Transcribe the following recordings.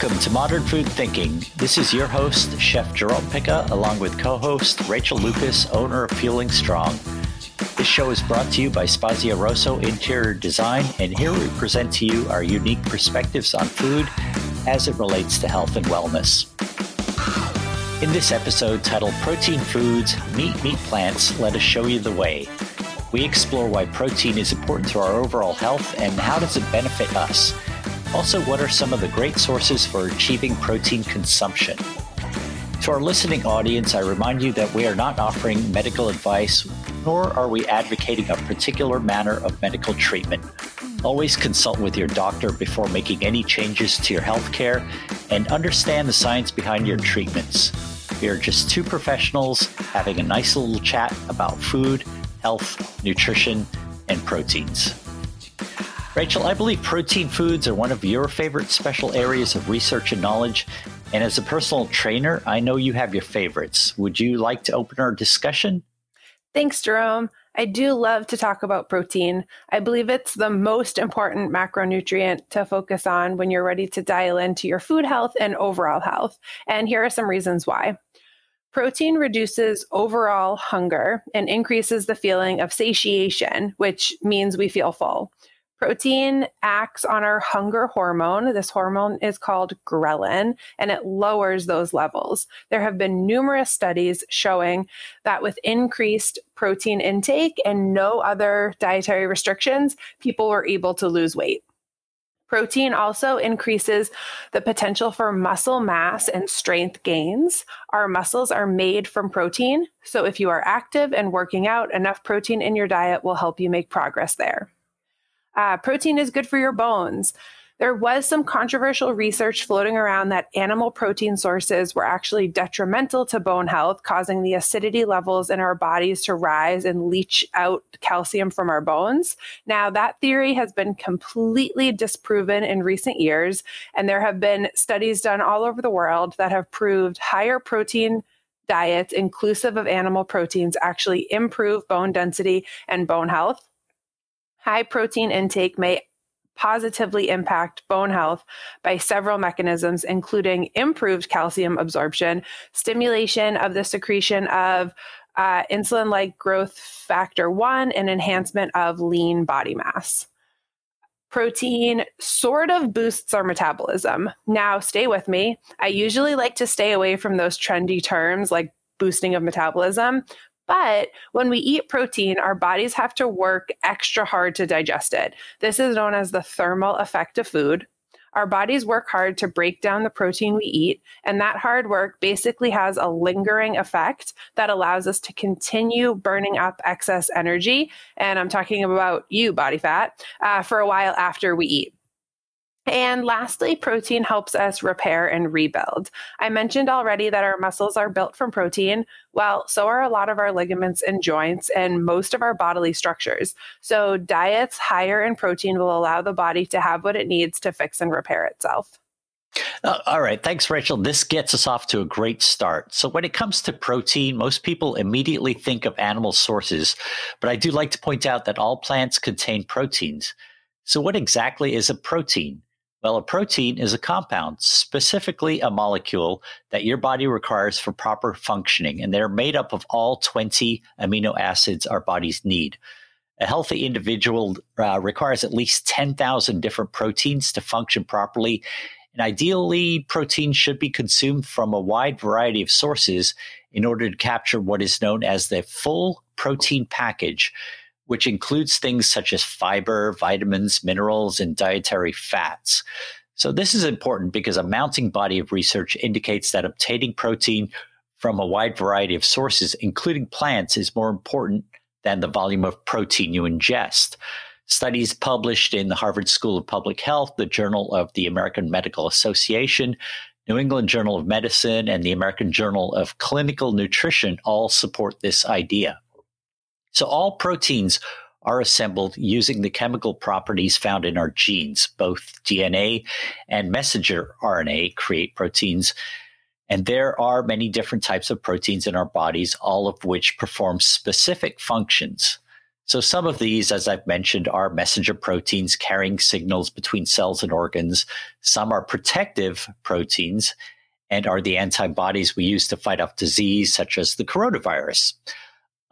Welcome to Modern Food Thinking. This is your host, Chef Jerome Picca, along with co host Rachel Lucas, owner of Fueling Strong. This show is brought to you by Spazio Rosso Interior Design, and here we present to you our unique perspectives on food as it relates to health and wellness. In this episode titled Protein Foods, Meat, Meet Plants, let us show you the whey. We explore why protein is important to our overall health and how does it benefit us. Also, what are some of the great sources for achieving protein consumption? To our listening audience, I remind you that we are not offering medical advice, nor are we advocating a particular manner of medical treatment. Always consult with your doctor before making any changes to your health care and understand the science behind your treatments. We are just two professionals having a nice little chat about food, health, nutrition, and proteins. Rachel, I believe protein foods are one of your favorite special areas of research and knowledge. And as a personal trainer, I know you have your favorites. Would you like to open our discussion? Thanks, Jerome. I do love to talk about protein. I believe it's the most important macronutrient to focus on when you're ready to dial into your food health and overall health. And here are some reasons why. Protein reduces overall hunger and increases the feeling of satiation, which means we feel full. Protein acts on our hunger hormone. This hormone is called ghrelin, and it lowers those levels. There have been numerous studies showing that with increased protein intake and no other dietary restrictions, people were able to lose weight. Protein also increases the potential for muscle mass and strength gains. Our muscles are made from protein. So, if you are active and working out, enough protein in your diet will help you make progress there. Uh, protein is good for your bones. There was some controversial research floating around that animal protein sources were actually detrimental to bone health, causing the acidity levels in our bodies to rise and leach out calcium from our bones. Now, that theory has been completely disproven in recent years, and there have been studies done all over the world that have proved higher protein diets, inclusive of animal proteins, actually improve bone density and bone health. High protein intake may positively impact bone health by several mechanisms, including improved calcium absorption, stimulation of the secretion of uh, insulin like growth factor 1, and enhancement of lean body mass. Protein sort of boosts our metabolism. Now, stay with me. I usually like to stay away from those trendy terms like boosting of metabolism, but when we eat protein, our bodies have to work extra hard to digest it. This is known as the thermal effect of food. Our bodies work hard to break down the protein we eat, and that hard work basically has a lingering effect that allows us to continue burning up excess energy. And I'm talking about you, body fat, uh, for a while after we eat. And lastly, protein helps us repair and rebuild. I mentioned already that our muscles are built from protein. Well, so are a lot of our ligaments and joints and most of our bodily structures. So, diets higher in protein will allow the body to have what it needs to fix and repair itself. Uh, all right. Thanks, Rachel. This gets us off to a great start. So, when it comes to protein, most people immediately think of animal sources, but I do like to point out that all plants contain proteins. So, what exactly is a protein? Well, a protein is a compound, specifically a molecule that your body requires for proper functioning, and they're made up of all 20 amino acids our bodies need. A healthy individual uh, requires at least 10,000 different proteins to function properly. And ideally, protein should be consumed from a wide variety of sources in order to capture what is known as the full protein package, which includes things such as fiber, vitamins, minerals, and dietary fats. So, this is important because a mounting body of research indicates that obtaining protein from a wide variety of sources, including plants, is more important than the volume of protein you ingest. Studies published in the Harvard School of Public Health, the Journal of the American Medical Association, New England Journal of Medicine, and the American Journal of Clinical Nutrition all support this idea. So all proteins are assembled using the chemical properties found in our genes. Both DNA and messenger RNA create proteins. And there are many different types of proteins in our bodies, all of which perform specific functions. So, some of these, as I've mentioned, are messenger proteins carrying signals between cells and organs. Some are protective proteins and are the antibodies we use to fight off disease, such as the coronavirus.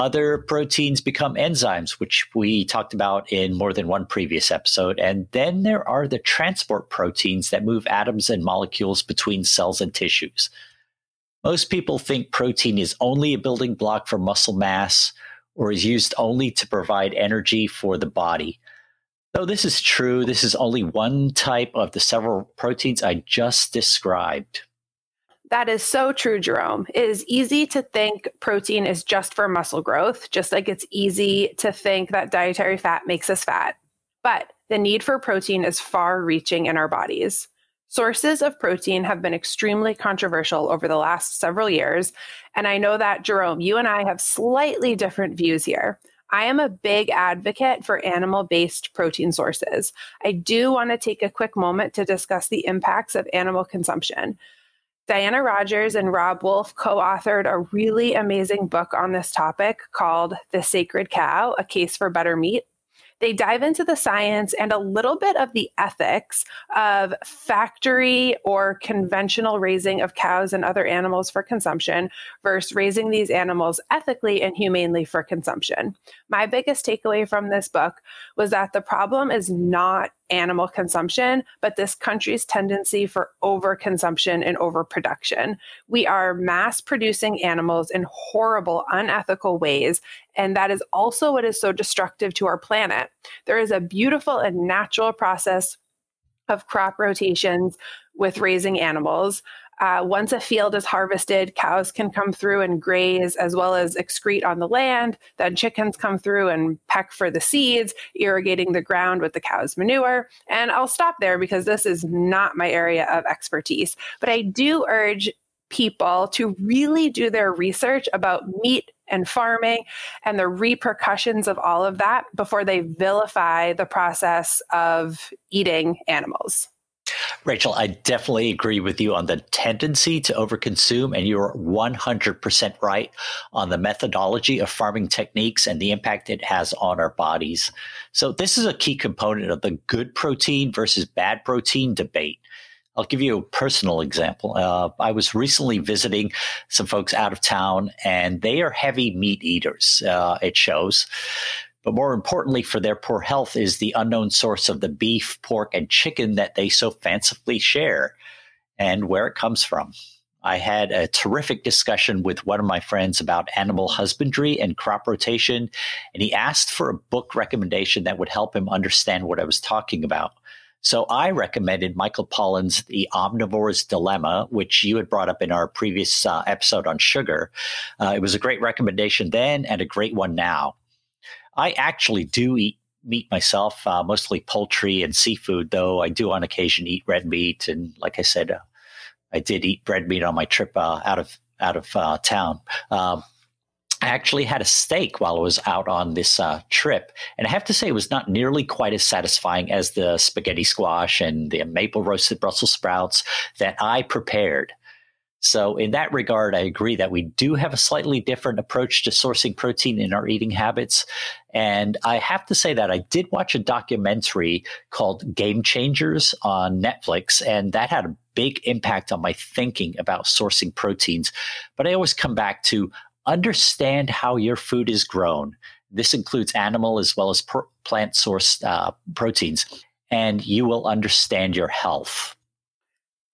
Other proteins become enzymes, which we talked about in more than one previous episode. And then there are the transport proteins that move atoms and molecules between cells and tissues. Most people think protein is only a building block for muscle mass or is used only to provide energy for the body. Though this is true, this is only one type of the several proteins I just described. That is so true, Jerome. It is easy to think protein is just for muscle growth, just like it's easy to think that dietary fat makes us fat. But the need for protein is far reaching in our bodies. Sources of protein have been extremely controversial over the last several years. And I know that, Jerome, you and I have slightly different views here. I am a big advocate for animal based protein sources. I do want to take a quick moment to discuss the impacts of animal consumption. Diana Rodgers and Robb Wolf co authored a really amazing book on this topic called The Sacred Cow A Case for Better Meat. They dive into the science and a little bit of the ethics of factory or conventional raising of cows and other animals for consumption versus raising these animals ethically and humanely for consumption. My biggest takeaway from this book was that the problem is not animal consumption, but this country's tendency for overconsumption and overproduction. We are mass producing animals in horrible, unethical ways. And that is also what is so destructive to our planet. There is a beautiful and natural process of crop rotations with raising animals. Uh, once a field is harvested, cows can come through and graze as well as excrete on the land. Then chickens come through and peck for the seeds, irrigating the ground with the cow's manure. And I'll stop there because this is not my area of expertise. But I do urge people to really do their research about meat and farming and the repercussions of all of that before they vilify the process of eating animals. Rachel, I definitely agree with you on the tendency to overconsume, and you're 100% right on the methodology of farming techniques and the impact it has on our bodies. So, this is a key component of the good protein versus bad protein debate. I'll give you a personal example. Uh, I was recently visiting some folks out of town, and they are heavy meat eaters, uh, it shows. But more importantly for their poor health is the unknown source of the beef, pork, and chicken that they so fancifully share and where it comes from. I had a terrific discussion with one of my friends about animal husbandry and crop rotation, and he asked for a book recommendation that would help him understand what I was talking about. So I recommended Michael Pollan's The Omnivore's Dilemma, which you had brought up in our previous uh, episode on sugar. Uh, it was a great recommendation then and a great one now. I actually do eat meat myself, uh, mostly poultry and seafood, though I do on occasion eat red meat. And like I said, uh, I did eat red meat on my trip uh, out of out of uh, town. Um, I actually had a steak while I was out on this uh, trip, and I have to say it was not nearly quite as satisfying as the spaghetti squash and the maple roasted Brussels sprouts that I prepared. So, in that regard, I agree that we do have a slightly different approach to sourcing protein in our eating habits. And I have to say that I did watch a documentary called Game Changers on Netflix, and that had a big impact on my thinking about sourcing proteins. But I always come back to understand how your food is grown. This includes animal as well as plant sourced uh, proteins, and you will understand your health.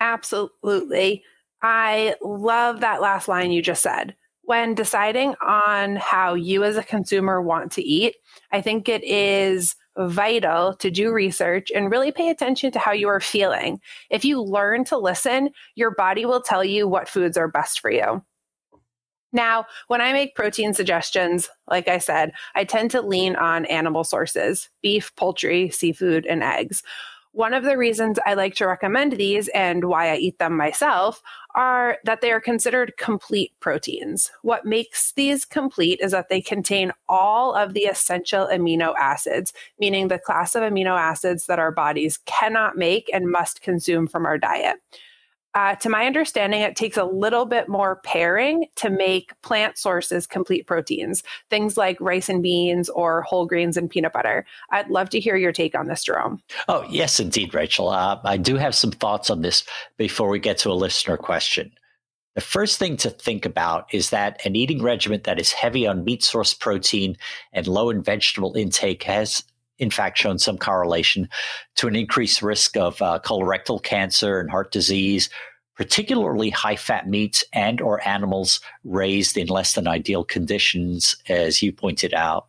Absolutely. I love that last line you just said. When deciding on how you as a consumer want to eat, I think it is vital to do research and really pay attention to how you are feeling. If you learn to listen, your body will tell you what foods are best for you. Now, when I make protein suggestions, like I said, I tend to lean on animal sources beef, poultry, seafood, and eggs. One of the reasons I like to recommend these and why I eat them myself are that they are considered complete proteins. What makes these complete is that they contain all of the essential amino acids, meaning the class of amino acids that our bodies cannot make and must consume from our diet. Uh, to my understanding, it takes a little bit more pairing to make plant sources complete proteins, things like rice and beans or whole grains and peanut butter. I'd love to hear your take on this, Jerome. Oh, yes, indeed, Rachel. Uh, I do have some thoughts on this before we get to a listener question. The first thing to think about is that an eating regimen that is heavy on meat source protein and low in vegetable intake has in fact shown some correlation to an increased risk of uh, colorectal cancer and heart disease particularly high fat meats and or animals raised in less than ideal conditions as you pointed out.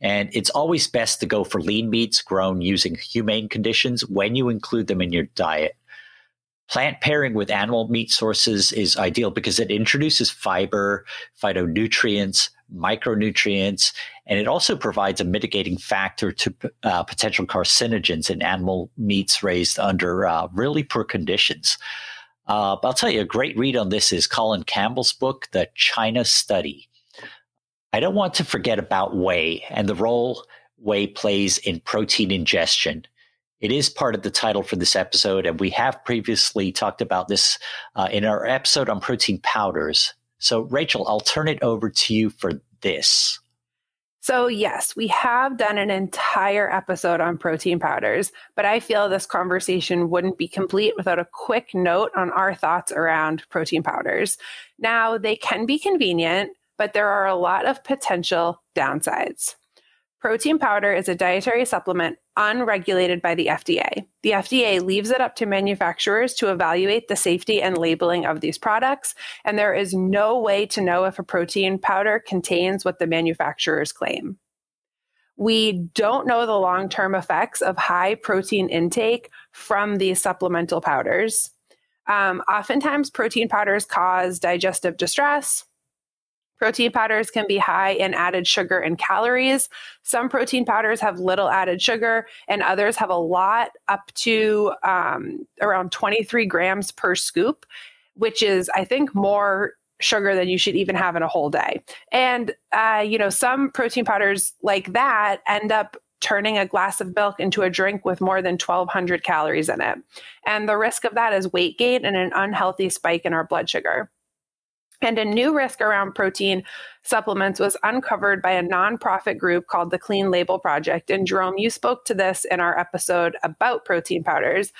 And it's always best to go for lean meats grown using humane conditions when you include them in your diet. Plant pairing with animal meat sources is ideal because it introduces fiber, phytonutrients, micronutrients, and it also provides a mitigating factor to uh, potential carcinogens in animal meats raised under uh, really poor conditions. Uh, I'll tell you, a great read on this is Colin Campbell's book, The China Study. I don't want to forget about whey and the role whey plays in protein ingestion. It is part of the title for this episode, and we have previously talked about this uh, in our episode on protein powders. So, Rachel, I'll turn it over to you for this. So, yes, we have done an entire episode on protein powders, but I feel this conversation wouldn't be complete without a quick note on our thoughts around protein powders. Now, they can be convenient, but there are a lot of potential downsides. Protein powder is a dietary supplement unregulated by the FDA. The FDA leaves it up to manufacturers to evaluate the safety and labeling of these products, and there is no way to know if a protein powder contains what the manufacturers claim. We don't know the long term effects of high protein intake from these supplemental powders. Um, oftentimes, protein powders cause digestive distress, Protein powders can be high in added sugar and calories. Some protein powders have little added sugar, and others have a lot, up to um, around 23 grams per scoop, which is, I think, more sugar than you should even have in a whole day. And, uh, you know, some protein powders like that end up turning a glass of milk into a drink with more than 1200 calories in it. And the risk of that is weight gain and an unhealthy spike in our blood sugar. And a new risk around protein supplements was uncovered by a nonprofit group called the Clean Label Project. And Jerome, you spoke to this in our episode about protein powders,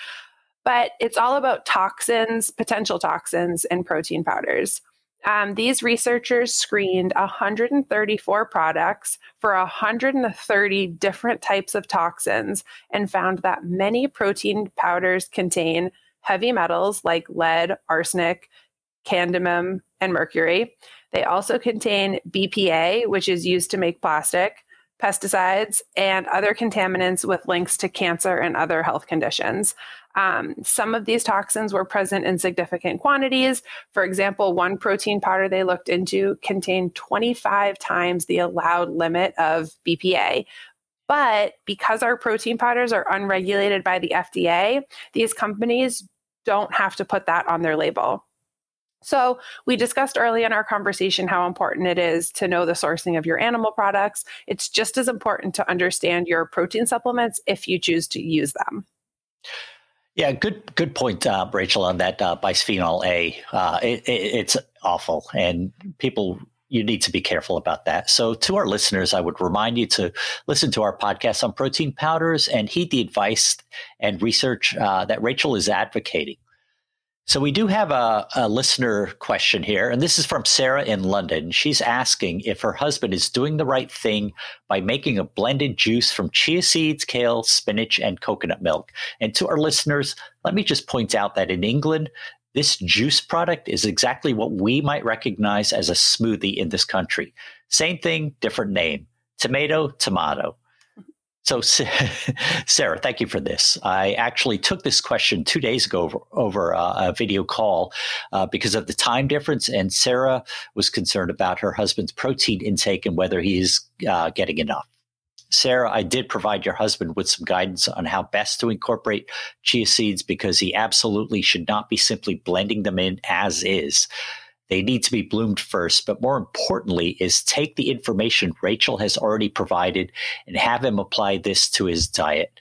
but it's all about toxins, potential toxins in protein powders. Um, these researchers screened 134 products for 130 different types of toxins and found that many protein powders contain heavy metals like lead, arsenic, cadmium, and mercury. They also contain BPA, which is used to make plastic, pesticides, and other contaminants with links to cancer and other health conditions. Um, some of these toxins were present in significant quantities. For example, one protein powder they looked into contained 25 times the allowed limit of BPA. But because our protein powders are unregulated by the FDA, these companies don't have to put that on their label. So, we discussed early in our conversation how important it is to know the sourcing of your animal products. It's just as important to understand your protein supplements if you choose to use them. Yeah, good good point, uh, Rachel, on that uh, bisphenol A. Uh, it, it, it's awful, and people you need to be careful about that. So, to our listeners, I would remind you to listen to our podcast on protein powders and heed the advice and research uh, that Rachel is advocating. So we do have a, a, listener question here, and this is from Sarah in London. She's asking if her husband is doing the right thing by making a blended juice from chia seeds, kale, spinach, and coconut milk. And to our listeners, let me just point out that in England, this juice product is exactly what we might recognize as a smoothie in this country. Same thing, different name. Tomato, tomato. So, Sarah, thank you for this. I actually took this question two days ago over, over a video call uh, because of the time difference, and Sarah was concerned about her husband's protein intake and whether he's uh, getting enough. Sarah, I did provide your husband with some guidance on how best to incorporate chia seeds because he absolutely should not be simply blending them in as is. They need to be bloomed first, but more importantly, is take the information Rachel has already provided and have him apply this to his diet.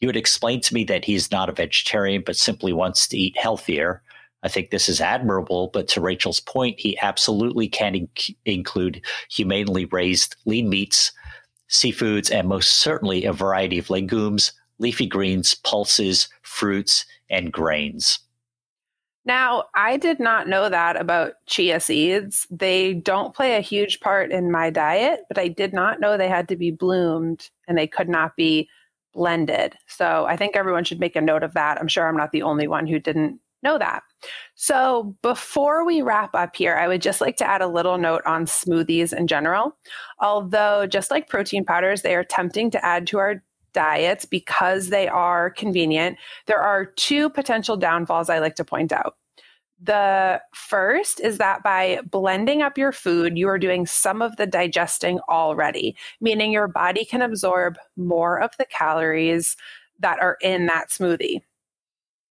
You had explained to me that he's not a vegetarian, but simply wants to eat healthier. I think this is admirable, but to Rachel's point, he absolutely can inc- include humanely raised lean meats, seafoods, and most certainly a variety of legumes, leafy greens, pulses, fruits, and grains. Now, I did not know that about chia seeds. They don't play a huge part in my diet, but I did not know they had to be bloomed and they could not be blended. So I think everyone should make a note of that. I'm sure I'm not the only one who didn't know that. So before we wrap up here, I would just like to add a little note on smoothies in general. Although, just like protein powders, they are tempting to add to our diets because they are convenient, there are two potential downfalls I like to point out. The first is that by blending up your food, you are doing some of the digesting already, meaning your body can absorb more of the calories that are in that smoothie.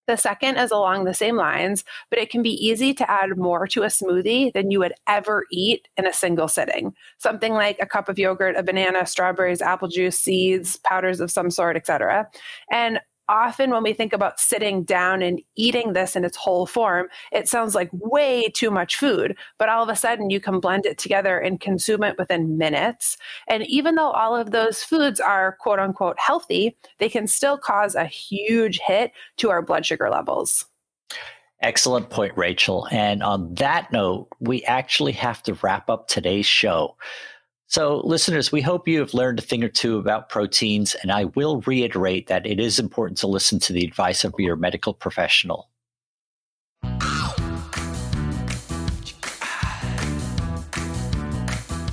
The second is along the same lines, but it can be easy to add more to a smoothie than you would ever eat in a single sitting. Something like a cup of yogurt, a banana, strawberries, apple juice, seeds, powders of some sort, etc. And often when we think about sitting down and eating this in its whole form, it sounds like way too much food. But all of a sudden, you can blend it together and consume it within minutes. And even though all of those foods are quote unquote healthy, they can still cause a huge hit to our blood sugar levels. Excellent point, Rachel. And on that note, we actually have to wrap up today's show. So, listeners, we hope you have learned a thing or two about proteins, and I will reiterate that it is important to listen to the advice of your medical professional.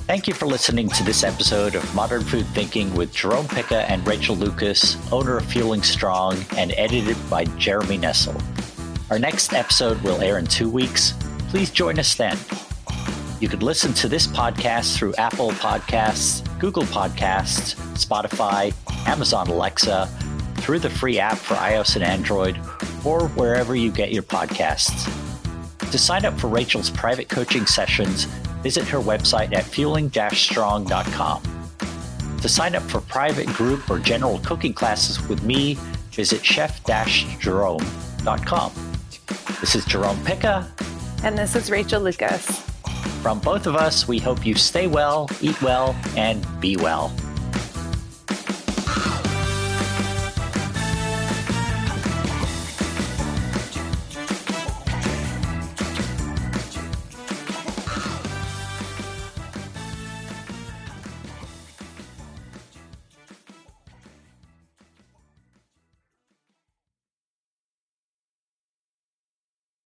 Thank you for listening to this episode of Modern Food Thinking with Jerome Picca and Rachel Lucas, owner of Fueling Strong, and edited by Jeremy Nessel. Our next episode will air in two weeks. Please join us then. You can listen to this podcast through Apple Podcasts, Google Podcasts, Spotify, Amazon Alexa, through the free app for iOS and Android, or wherever you get your podcasts. To sign up for Rachel's private coaching sessions, visit her website at fueling-strong.com. To sign up for private group or general cooking classes with me, visit chef-jerome.com. This is Jerome Picca. And this is Rachel Lucas. From both of us, we hope you stay well, eat well, and be well.